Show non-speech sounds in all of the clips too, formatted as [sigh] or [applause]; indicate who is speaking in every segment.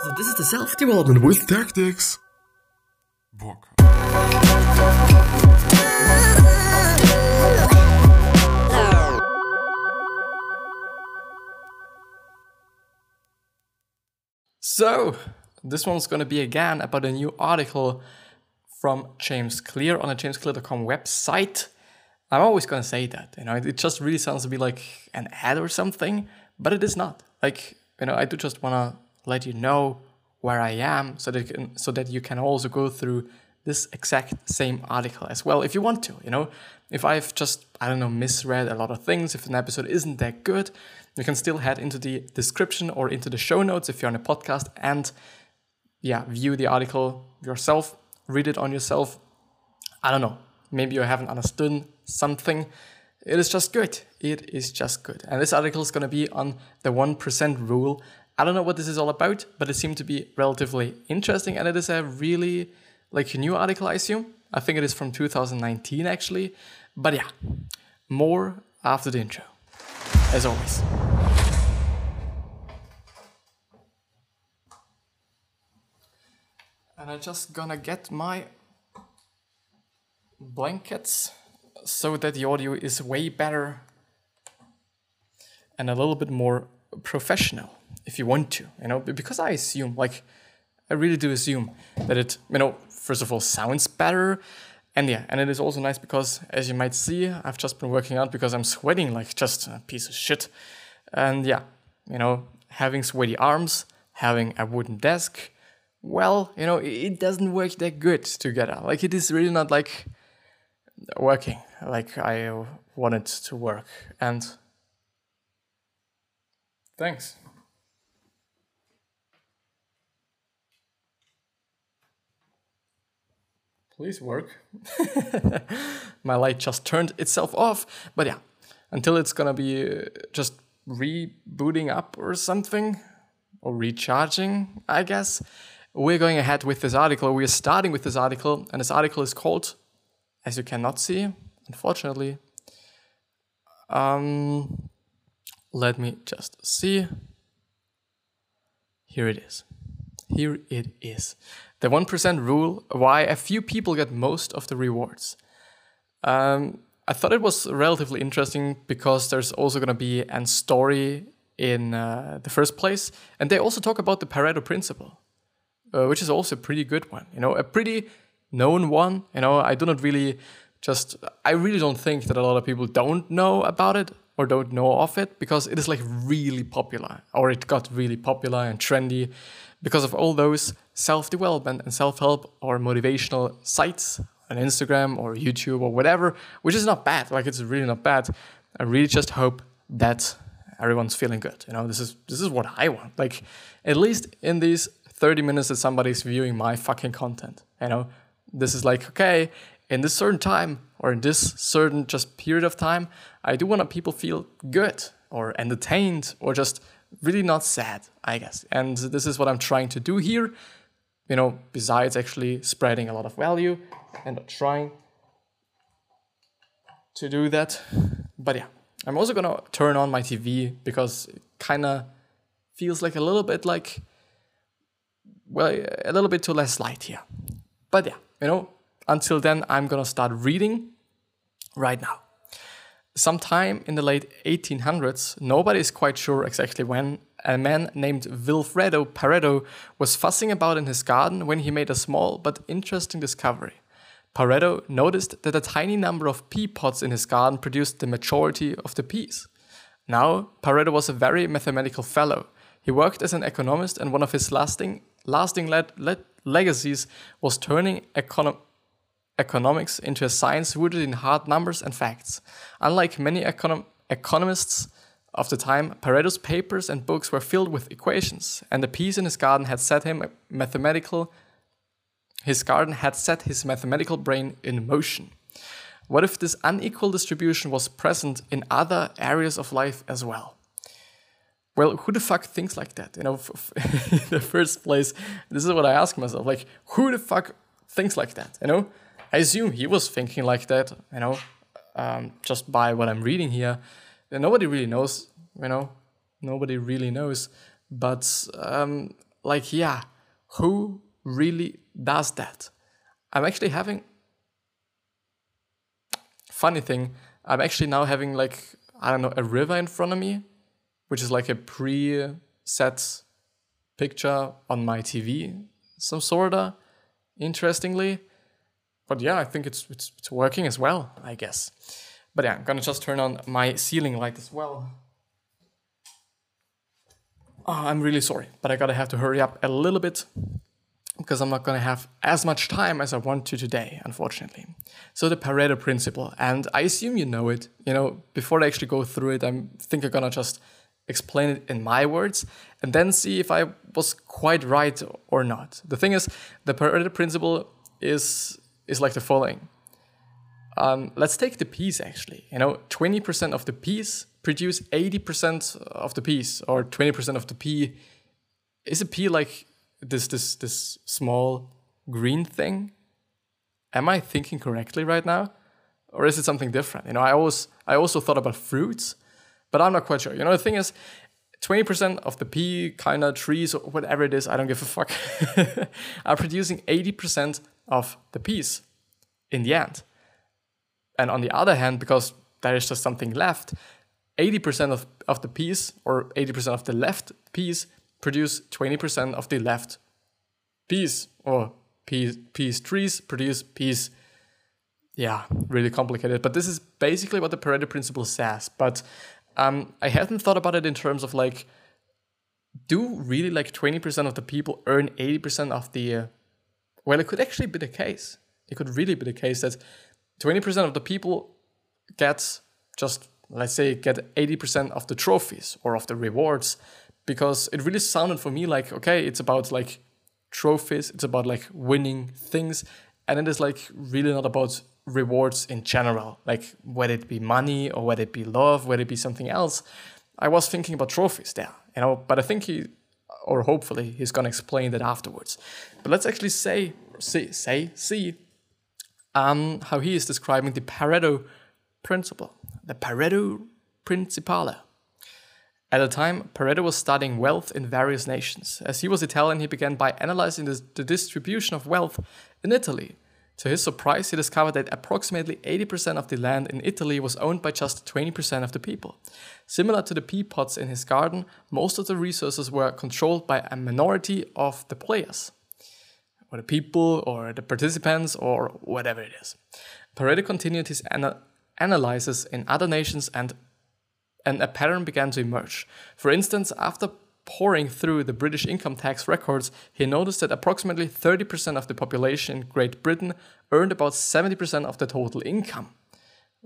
Speaker 1: So this is the self-development with tactics.
Speaker 2: Bock.
Speaker 3: So, this one's going to be again about a new article from James Clear on the jamesclear.com website. I'm always going to say that, you know, it just really sounds to be like an ad or something, but it is not. Like, you know, I do just want to let you know where I am so that can, so that you can also go through this exact same article as well if you want to, you know. If I've just I don't know misread a lot of things, if an episode isn't that good, you can still head into the description or into the show notes if you're on a podcast and yeah, view the article yourself, read it on yourself. I don't know. Maybe you haven't understood something. It is just good. It is just good. And this article is going to be on the 1% rule. I don't know what this is all about, but it seemed to be relatively interesting and it is a really like new article, I assume. I think it is from 2019 actually. But yeah, more after the intro, as always. And I'm just gonna get my blankets so that the audio is way better and a little bit more professional if you want to, you know, because I assume, like, I really do assume that it, you know, first of all, sounds better. And yeah, and it is also nice because, as you might see, I've just been working out because I'm sweating like just a piece of shit. And yeah, you know, having sweaty arms, having a wooden desk, well, you know, it doesn't work that good together. Like, it is really not like working like I wanted to work. And thanks. Please work. [laughs] My light just turned itself off. But yeah, until it's gonna be uh, just rebooting up or something, or recharging, I guess, we're going ahead with this article. We're starting with this article, and this article is called, as you cannot see, unfortunately. Um, let me just see. Here it is. Here it is. The 1% rule why a few people get most of the rewards. Um, I thought it was relatively interesting because there's also going to be a story in uh, the first place. And they also talk about the Pareto principle, uh, which is also a pretty good one. You know, a pretty known one. You know, I do not really just, I really don't think that a lot of people don't know about it or don't know of it because it is like really popular or it got really popular and trendy because of all those self development and self help or motivational sites on Instagram or YouTube or whatever, which is not bad. Like it's really not bad. I really just hope that everyone's feeling good. You know, this is this is what I want. Like at least in these 30 minutes that somebody's viewing my fucking content. You know, this is like okay, in this certain time or in this certain just period of time, I do want people feel good or entertained or just really not sad, I guess. And this is what I'm trying to do here. You know, besides actually spreading a lot of value and trying to do that. But yeah, I'm also gonna turn on my TV because it kind of feels like a little bit like, well, a little bit too less light here. But yeah, you know, until then, I'm gonna start reading right now. Sometime in the late 1800s, nobody is quite sure exactly when, a man named Vilfredo Pareto was fussing about in his garden when he made a small but interesting discovery. Pareto noticed that a tiny number of pea pods in his garden produced the majority of the peas. Now, Pareto was a very mathematical fellow. He worked as an economist, and one of his lasting, lasting le- le- legacies was turning econo- economics into a science rooted in hard numbers and facts. Unlike many econom- economists of the time, Pareto's papers and books were filled with equations, and the peas in his garden had set him mathematical his garden had set his mathematical brain in motion. What if this unequal distribution was present in other areas of life as well? Well, who the fuck thinks like that? You know, [laughs] in the first place, this is what I ask myself. Like, who the fuck thinks like that? You know, I assume he was thinking like that. You know, um, just by what I'm reading here, nobody really knows. You know, nobody really knows. But um, like, yeah, who really does that? I'm actually having funny thing. I'm actually now having like I don't know a river in front of me, which is like a pre-set picture on my TV, some sorta. Interestingly, but yeah, I think it's it's, it's working as well. I guess. But yeah, I'm gonna just turn on my ceiling light as well. Oh, I'm really sorry, but I gotta have to hurry up a little bit because I'm not to have as much time as I want to today, unfortunately. So the Pareto principle, and I assume you know it. You know, before I actually go through it, I think I'm to just explain it in my words and then see if I was quite right or not. The thing is, the Pareto principle is is like the following. Um, let's take the peas actually. You know, 20% of the peas produce 80% of the peas, or 20% of the pea. Is a pea like this this this small green thing am i thinking correctly right now or is it something different you know i always i also thought about fruits but i'm not quite sure you know the thing is 20% of the pea kind of trees or whatever it is i don't give a fuck [laughs] are producing 80% of the peas in the end and on the other hand because there is just something left 80% of, of the peas or 80% of the left peas produce 20% of the left peas or peas, peas trees produce peas. Yeah, really complicated. But this is basically what the Pareto principle says. But um, I hadn't thought about it in terms of like, do really like 20% of the people earn 80% of the. Well, it could actually be the case. It could really be the case that 20% of the people get just, let's say, get 80% of the trophies or of the rewards because it really sounded for me like okay it's about like trophies it's about like winning things and it is like really not about rewards in general like whether it be money or whether it be love whether it be something else i was thinking about trophies there you know but i think he or hopefully he's going to explain that afterwards but let's actually say see say see um, how he is describing the pareto principle the pareto principale at the time, Pareto was studying wealth in various nations. As he was Italian, he began by analyzing the, the distribution of wealth in Italy. To his surprise, he discovered that approximately 80% of the land in Italy was owned by just 20% of the people. Similar to the pea pods in his garden, most of the resources were controlled by a minority of the players, or the people, or the participants, or whatever it is. Pareto continued his ana- analysis in other nations and and a pattern began to emerge. For instance, after poring through the British income tax records, he noticed that approximately 30% of the population in Great Britain earned about 70% of the total income,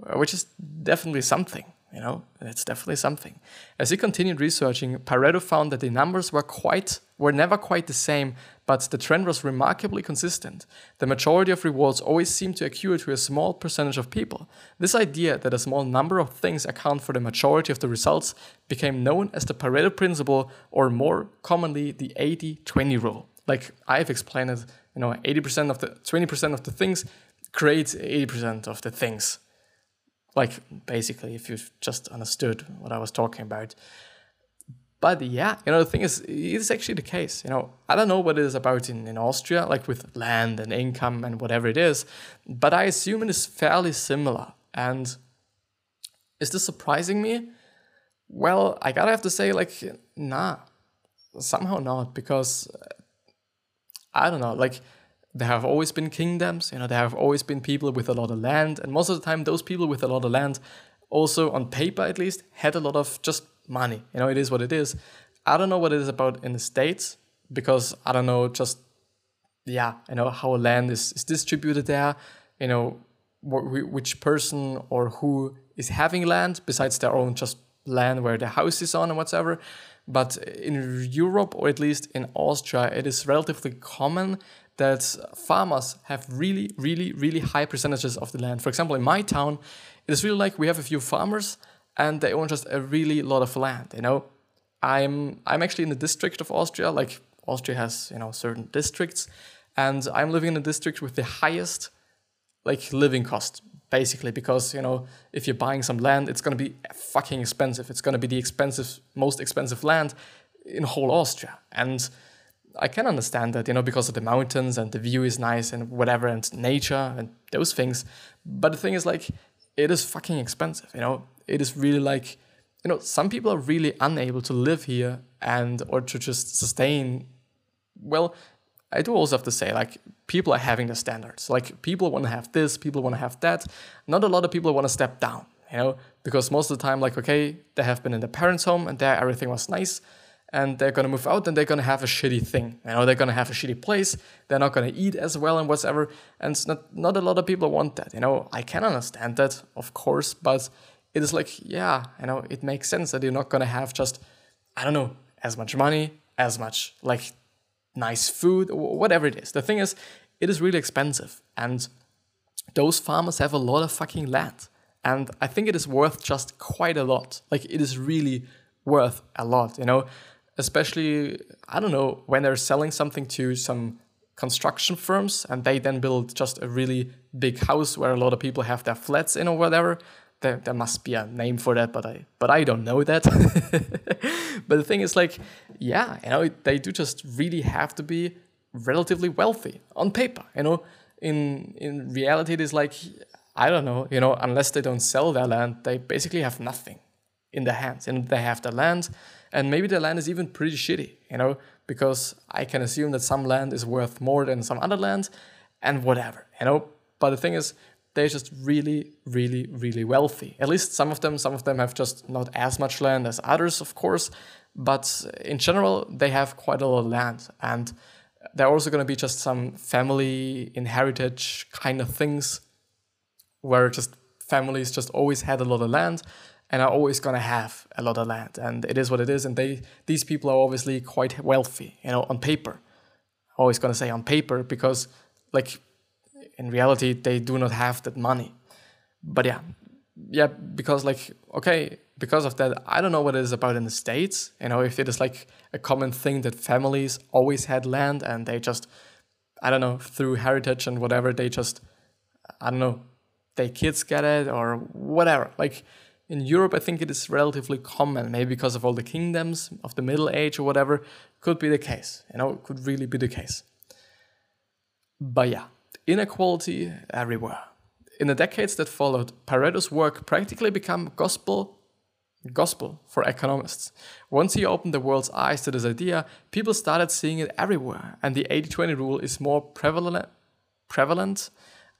Speaker 3: uh, which is definitely something. You know, it's definitely something. As he continued researching, Pareto found that the numbers were quite were never quite the same, but the trend was remarkably consistent. The majority of rewards always seemed to accrue to a small percentage of people. This idea that a small number of things account for the majority of the results became known as the Pareto principle, or more commonly, the 80-20 rule. Like I've explained it, you know, 80% of the 20% of the things creates 80% of the things like basically if you've just understood what I was talking about. But yeah, you know, the thing is, it's actually the case. You know, I don't know what it is about in, in Austria, like with land and income and whatever it is, but I assume it is fairly similar. And is this surprising me? Well, I gotta have to say, like, nah, somehow not, because uh, I don't know, like, there have always been kingdoms, you know, there have always been people with a lot of land, and most of the time, those people with a lot of land also, on paper at least, had a lot of just money. You know, it is what it is. I don't know what it is about in the States because I don't know just, yeah, you know, how land is, is distributed there, you know, wh- which person or who is having land besides their own just land where the house is on and whatever. But in Europe, or at least in Austria, it is relatively common that farmers have really, really, really high percentages of the land. For example, in my town, it is really like we have a few farmers and they own just a really lot of land. You know, I'm I'm actually in the district of Austria. Like Austria has you know certain districts, and I'm living in a district with the highest like living cost basically because you know if you're buying some land it's going to be fucking expensive it's going to be the expensive most expensive land in whole austria and I can understand that, you know, because of the mountains and the view is nice and whatever and nature and those things. But the thing is like it is fucking expensive, you know. It is really like you know, some people are really unable to live here and or to just sustain well, I do also have to say, like, people are having the standards. Like, people want to have this, people want to have that. Not a lot of people want to step down, you know, because most of the time, like, okay, they have been in their parents' home and there everything was nice, and they're gonna move out and they're gonna have a shitty thing. You know, they're gonna have a shitty place. They're not gonna eat as well and whatever. And not not a lot of people want that. You know, I can understand that, of course, but it is like, yeah, you know, it makes sense that you're not gonna have just, I don't know, as much money, as much like nice food, or whatever it is. The thing is, it is really expensive, and those farmers have a lot of fucking land. And I think it is worth just quite a lot. Like, it is really worth a lot, you know? Especially, I don't know, when they're selling something to some construction firms and they then build just a really big house where a lot of people have their flats in or whatever. There, there must be a name for that, but I but I don't know that. [laughs] but the thing is like, yeah, you know, they do just really have to be relatively wealthy on paper. You know, in in reality, it is like I don't know. You know, unless they don't sell their land, they basically have nothing in their hands, and they have the land, and maybe the land is even pretty shitty. You know, because I can assume that some land is worth more than some other land, and whatever. You know, but the thing is, they're just really, really, really wealthy. At least some of them. Some of them have just not as much land as others, of course. But in general, they have quite a lot of land. And there are also going to be just some family inheritance kind of things where just families just always had a lot of land and are always going to have a lot of land. And it is what it is. And they these people are obviously quite wealthy, you know, on paper. Always going to say on paper because, like, in reality they do not have that money. But yeah. Yeah because like okay because of that i don't know what it is about in the states you know if it is like a common thing that families always had land and they just i don't know through heritage and whatever they just i don't know their kids get it or whatever. Like in europe i think it is relatively common maybe because of all the kingdoms of the middle age or whatever could be the case you know could really be the case. But yeah inequality everywhere. In the decades that followed, Pareto's work practically became gospel gospel for economists. Once he opened the world's eyes to this idea, people started seeing it everywhere, and the 80-20 rule is more prevalent prevalent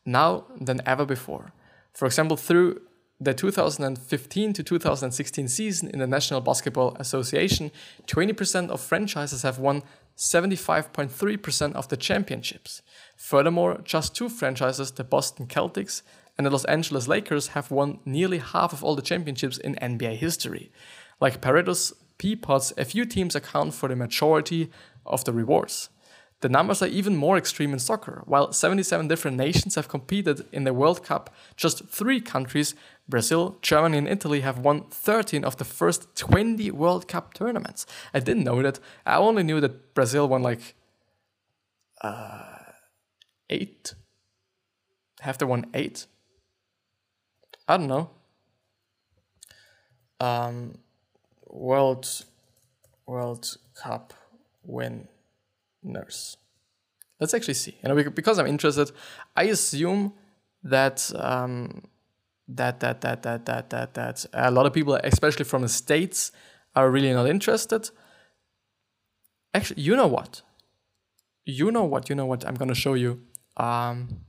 Speaker 3: now than ever before. For example, through the 2015 to 2016 season in the National Basketball Association, 20% of franchises have won 75.3% of the championships. Furthermore, just two franchises, the Boston Celtics and the Los Angeles Lakers, have won nearly half of all the championships in NBA history. Like Pareto's Peapods, a few teams account for the majority of the rewards. The numbers are even more extreme in soccer. While 77 different nations have competed in the World Cup, just three countries, Brazil, Germany, and Italy, have won 13 of the first 20 World Cup tournaments. I didn't know that. I only knew that Brazil won like uh, eight. Have they won eight? I don't know. Um, World World Cup win nurse. Let's actually see. You know, because I'm interested, I assume that um, that that that that that that that a lot of people, especially from the states, are really not interested. Actually, you know what? You know what? You know what? I'm gonna show you um,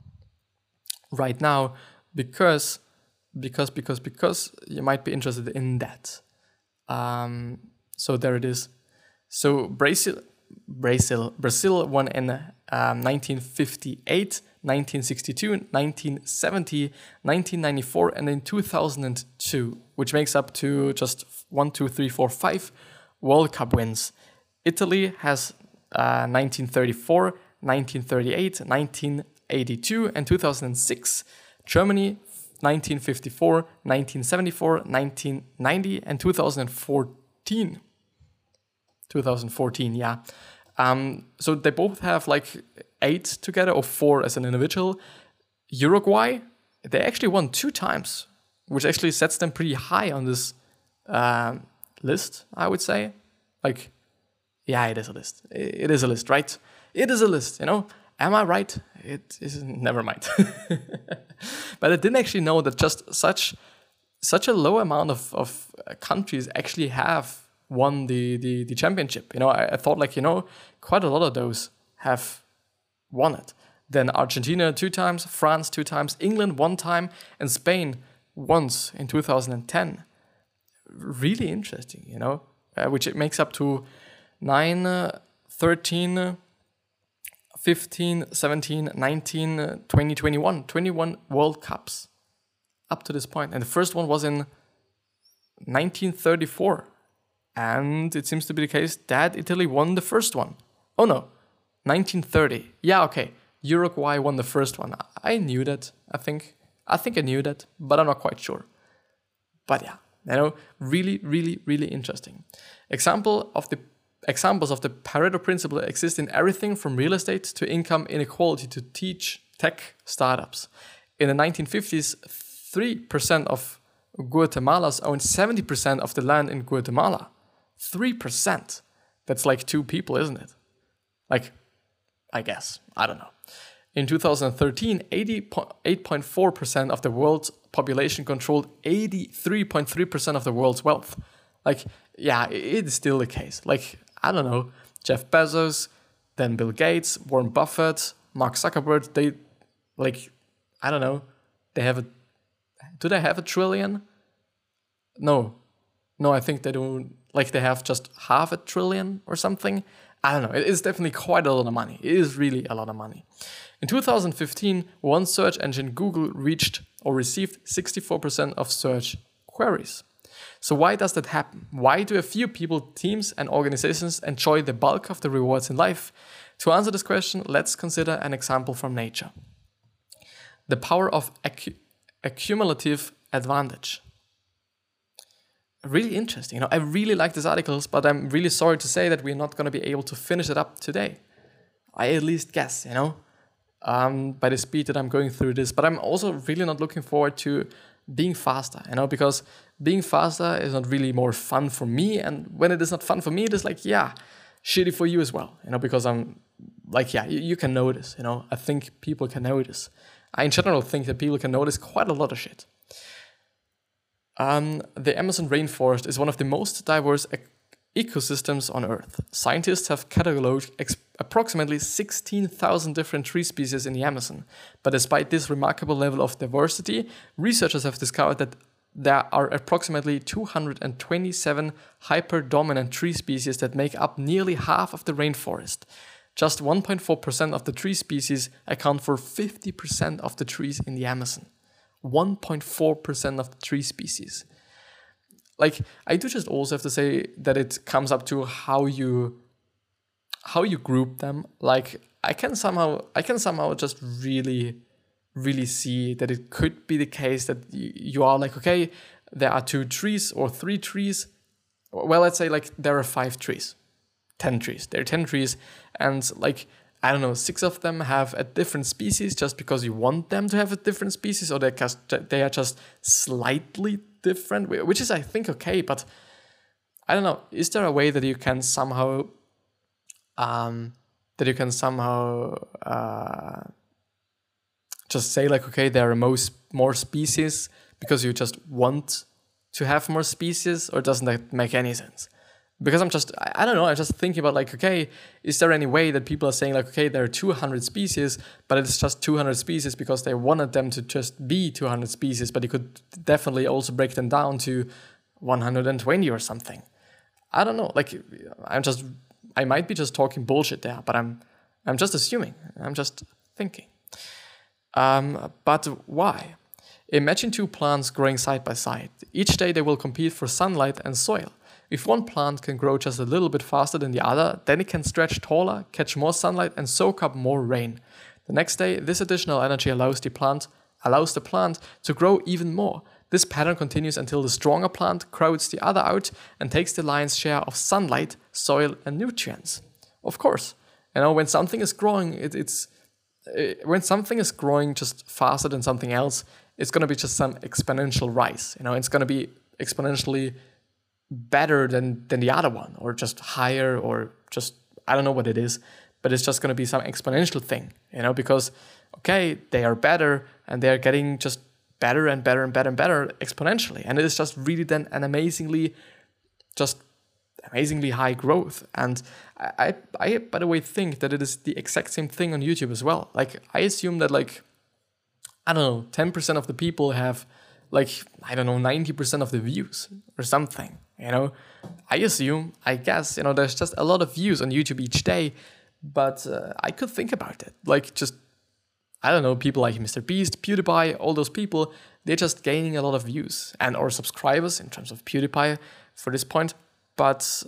Speaker 3: right now because because because because you might be interested in that. Um, so there it is. So Brazil Brazil. Brazil won in um, 1958, 1962, 1970, 1994, and in 2002, which makes up to just one, two, three, four, five World Cup wins. Italy has uh, 1934, 1938, 1982, and 2006. Germany 1954, 1974, 1990, and 2014. 2014, yeah. Um, so they both have like eight together or four as an individual. Uruguay, they actually won two times, which actually sets them pretty high on this uh, list, I would say. Like, Yeah, it is a list. It is a list, right? It is a list, you know? Am I right? It is never mind. [laughs] but I didn't actually know that just such such a low amount of, of countries actually have won the, the, the championship. You know, I, I thought like, you know, quite a lot of those have won it. Then Argentina two times, France two times, England one time, and Spain once in 2010. Really interesting, you know, uh, which it makes up to 9, uh, 13, 15, 17, 19, 20, 21, 21 World Cups up to this point. And the first one was in 1934. And it seems to be the case that Italy won the first one. Oh no, 1930. Yeah, okay. Uruguay won the first one. I knew that, I think. I think I knew that, but I'm not quite sure. But yeah, you know, really, really, really interesting. Example of the examples of the Pareto principle exist in everything from real estate to income inequality to teach tech startups. In the 1950s, 3% of Guatemalans owned 70% of the land in Guatemala. 3%. That's like two people, isn't it? Like, I guess. I don't know. In 2013, 88.4% of the world's population controlled 83.3% of the world's wealth. Like, yeah, it is still the case. Like, I don't know, Jeff Bezos, then Bill Gates, Warren Buffett, Mark Zuckerberg, they, like, I don't know, they have a, do they have a trillion? No. No, I think they don't, like, they have just half a trillion or something. I don't know. It is definitely quite a lot of money. It is really a lot of money. In 2015, one search engine, Google, reached or received 64% of search queries. So, why does that happen? Why do a few people, teams, and organizations enjoy the bulk of the rewards in life? To answer this question, let's consider an example from nature the power of accu- accumulative advantage. Really interesting. You know, I really like these articles, but I'm really sorry to say that we're not going to be able to finish it up today. I at least guess, you know, um, by the speed that I'm going through this. But I'm also really not looking forward to being faster, you know, because being faster is not really more fun for me. And when it is not fun for me, it is like, yeah, shitty for you as well, you know, because I'm like, yeah, you, you can notice, you know, I think people can notice. I, in general, think that people can notice quite a lot of shit. Um, the Amazon rainforest is one of the most diverse ec- ecosystems on Earth. Scientists have cataloged ex- approximately 16,000 different tree species in the Amazon. But despite this remarkable level of diversity, researchers have discovered that there are approximately 227 hyper-dominant tree species that make up nearly half of the rainforest. Just 1.4% of the tree species account for 50% of the trees in the Amazon. 1.4% of the tree species. Like I do just also have to say that it comes up to how you how you group them. Like I can somehow I can somehow just really really see that it could be the case that you are like okay there are two trees or three trees well let's say like there are five trees 10 trees there are 10 trees and like I don't know, six of them have a different species just because you want them to have a different species, or they just they are just slightly different, which is I think okay. But I don't know. Is there a way that you can somehow, um, that you can somehow uh, just say like, okay, there are most more species because you just want to have more species, or doesn't that make any sense? Because I'm just I, don't know I'm just thinking about like okay is there any way that people are saying like okay there are 200 species but it's just 200 species because they wanted them to just be 200 species but you could definitely also break them down to 120 or something I don't know like I'm just I might be just talking bullshit there but I'm I'm just assuming I'm just thinking um, but why Imagine two plants growing side by side. Each day they will compete for sunlight and soil. If one plant can grow just a little bit faster than the other, then it can stretch taller, catch more sunlight, and soak up more rain. The next day, this additional energy allows the plant allows the plant to grow even more. This pattern continues until the stronger plant crowds the other out and takes the lion's share of sunlight, soil, and nutrients. Of course, you know when something is growing, it, it's it, uh, when something is growing just faster than something else, it's going to be just some exponential rise. You know, it's going to be exponentially better than than the other one or just higher or just I don't know what it is, but it's just going to be some exponential thing, you know, because okay, they are better and they're getting just better and better and better and better exponentially. And it is just really then an amazingly just amazingly high growth. And I, I, by the way, think that it is the exact same thing on YouTube as well. Like, I assume that, like, I don't know, 10% of the people have, like, I don't know, 90% of the views or something, you know? I assume, I guess, you know, there's just a lot of views on YouTube each day, but uh, I could think about it. Like, just, I don't know, people like Mr. Beast, PewDiePie, all those people, they're just gaining a lot of views and or subscribers in terms of PewDiePie for this point but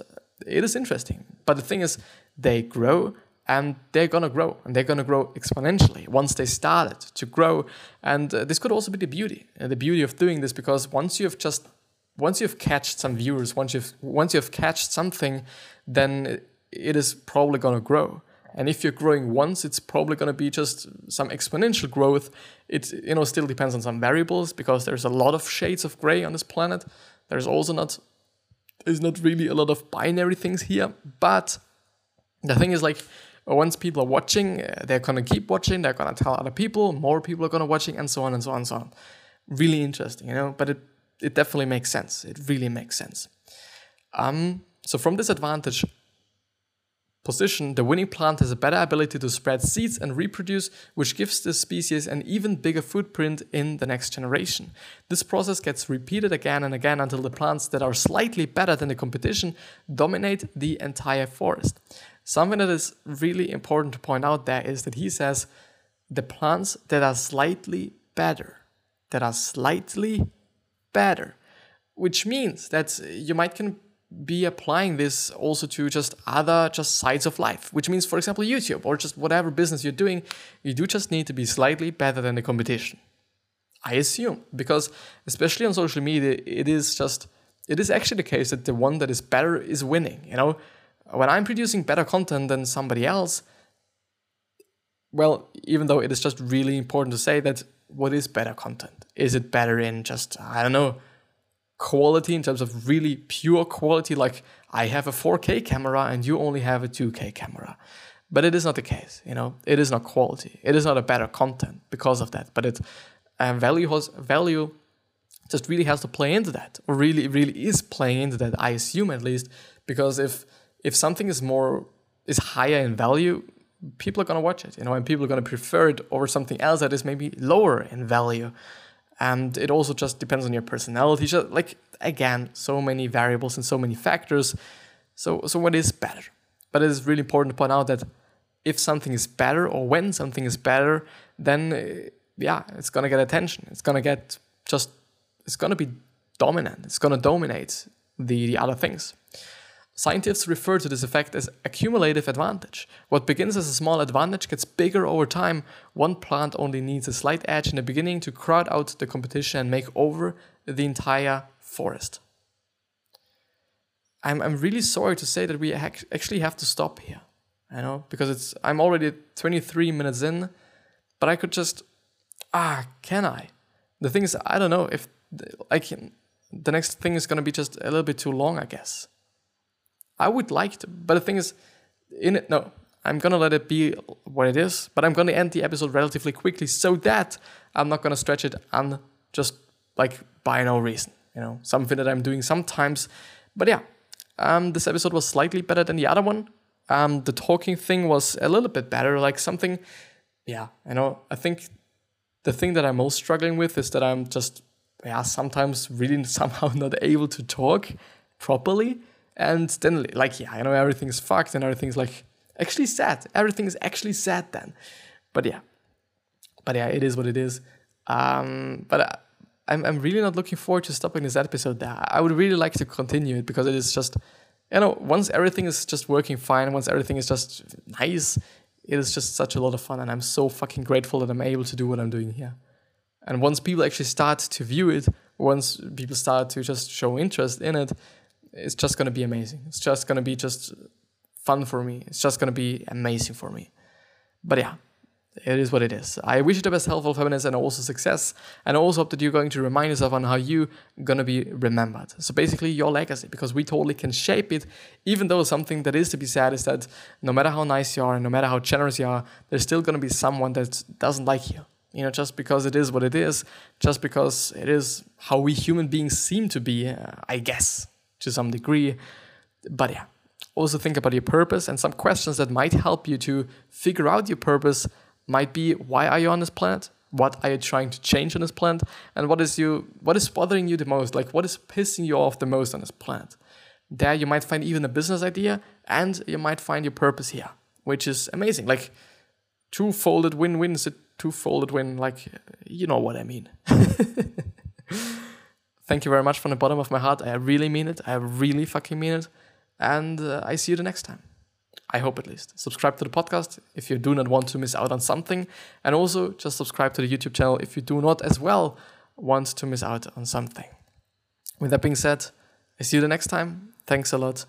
Speaker 3: it is interesting. But the thing is, they grow and they're gonna grow and they're gonna grow exponentially once they started to grow. And uh, this could also be the beauty, uh, the beauty of doing this, because once you've just once you've catched some viewers, once you've once you've catched something, then it is probably gonna grow. And if you're growing once, it's probably going to be just some exponential growth. It you know still depends on some variables because there's a lot of shades of gray on this planet. There's also not there's not really a lot of binary things here, but the thing is like once people are watching, they're gonna keep watching, they're gonna tell other people, more people are gonna watching, and so on and so on and so on. Really interesting, you know. But it it definitely makes sense. It really makes sense. Um. So from this advantage, position, the winning plant has a better ability to spread seeds and reproduce, which gives the species an even bigger footprint in the next generation. This process gets repeated again and again until the plants that are slightly better than the competition dominate the entire forest. Something that is really important to point out there is that he says the plants that are slightly better, that are slightly better, which means that you might can be applying this also to just other just sides of life which means for example youtube or just whatever business you're doing you do just need to be slightly better than the competition. I assume because especially on social media it is just it is actually the case that the one that is better is winning you know? When i'm producing better content than somebody else well even though it is just really important to say that what is better content? Is it better in just i don't know quality in terms of really pure quality? Like i have a 4k camera and you only have a 2k camera. But it is not the case you know? It is not quality. It is not a better content because of that. But it uh, value has value just really has to play into that or really really is playing into that i assume at least because if if something is more is higher in value people are going to watch it you know and people are going to prefer it over something else that is maybe lower in value. And it also just depends on your personality. Just like again so many variables and so many factors. So so what is better? But it is really important to point out that if something is better or when something is better then uh, yeah it's going to get attention. It's going to get just it's going to be dominant. It's going to dominate the, the other things Scientists refer to this effect as accumulative advantage. What begins as a small advantage gets bigger over time. One plant only needs a slight edge in the beginning to crowd out the competition and make over the entire forest. I'm, I'm really sorry to say that we actually have to stop here. You know because it's I'm already 23 minutes in, but I could just ah can I? The thing is I don't know if I can. The next thing is gonna be just a little bit too long, I guess. I would like to, but the thing is, in it, no, I'm gonna let it be what it is, but I'm gonna end the episode relatively quickly so that I'm not gonna stretch it on just like by no reason, you know, something that I'm doing sometimes. But yeah, um, this episode was slightly better than the other one. Um, the talking thing was a little bit better, like something, yeah, you know, I think the thing that I'm most struggling with is that I'm just, yeah, sometimes really [laughs] somehow not able to talk properly and then, like, yeah, I know everything's fucked and everything's like actually sad. Everything is actually sad then. But yeah, but yeah, it is what it is. Um, but I, uh, I'm, I'm really not looking forward to stopping this episode there. I would really like to continue it because it is just, you know, once everything is just working fine, once everything is just nice, it is just such a lot of fun. And I'm so fucking grateful that I'm able to do what I'm doing here. And once people actually start to view it, once people start to just show interest in it, it's just gonna be amazing. It's just gonna be just fun for me. It's just gonna be amazing for me. But yeah, it is what it is. I wish you the best health, all feminist, and also success. And I also hope that you're going to remind yourself on how you're gonna be remembered. So basically, your legacy, because we totally can shape it. Even though something that is to be said is that no matter how nice you are and no matter how generous you are, there's still gonna be someone that doesn't like you. You know, just because it is what it is, just because it is how we human beings seem to be, uh, I guess, to some degree. But yeah, also think about your purpose and some questions that might help you to figure out your purpose might be why are you on this planet? What are you trying to change on this planet? And what is you what is bothering you the most? Like what is pissing you off the most on this planet? There you might find even a business idea and you might find your purpose here, which is amazing. Like two-folded win-win is a two-folded win, like you know what I mean. [laughs] Thank you very much from the bottom of my heart. I really mean it. I really fucking mean it. And uh, I see you the next time. I hope at least. Subscribe to the podcast if you do not want to miss out on something. And also just subscribe to the YouTube channel if you do not as well want to miss out on something. With that being said, I see you the next time. Thanks a lot.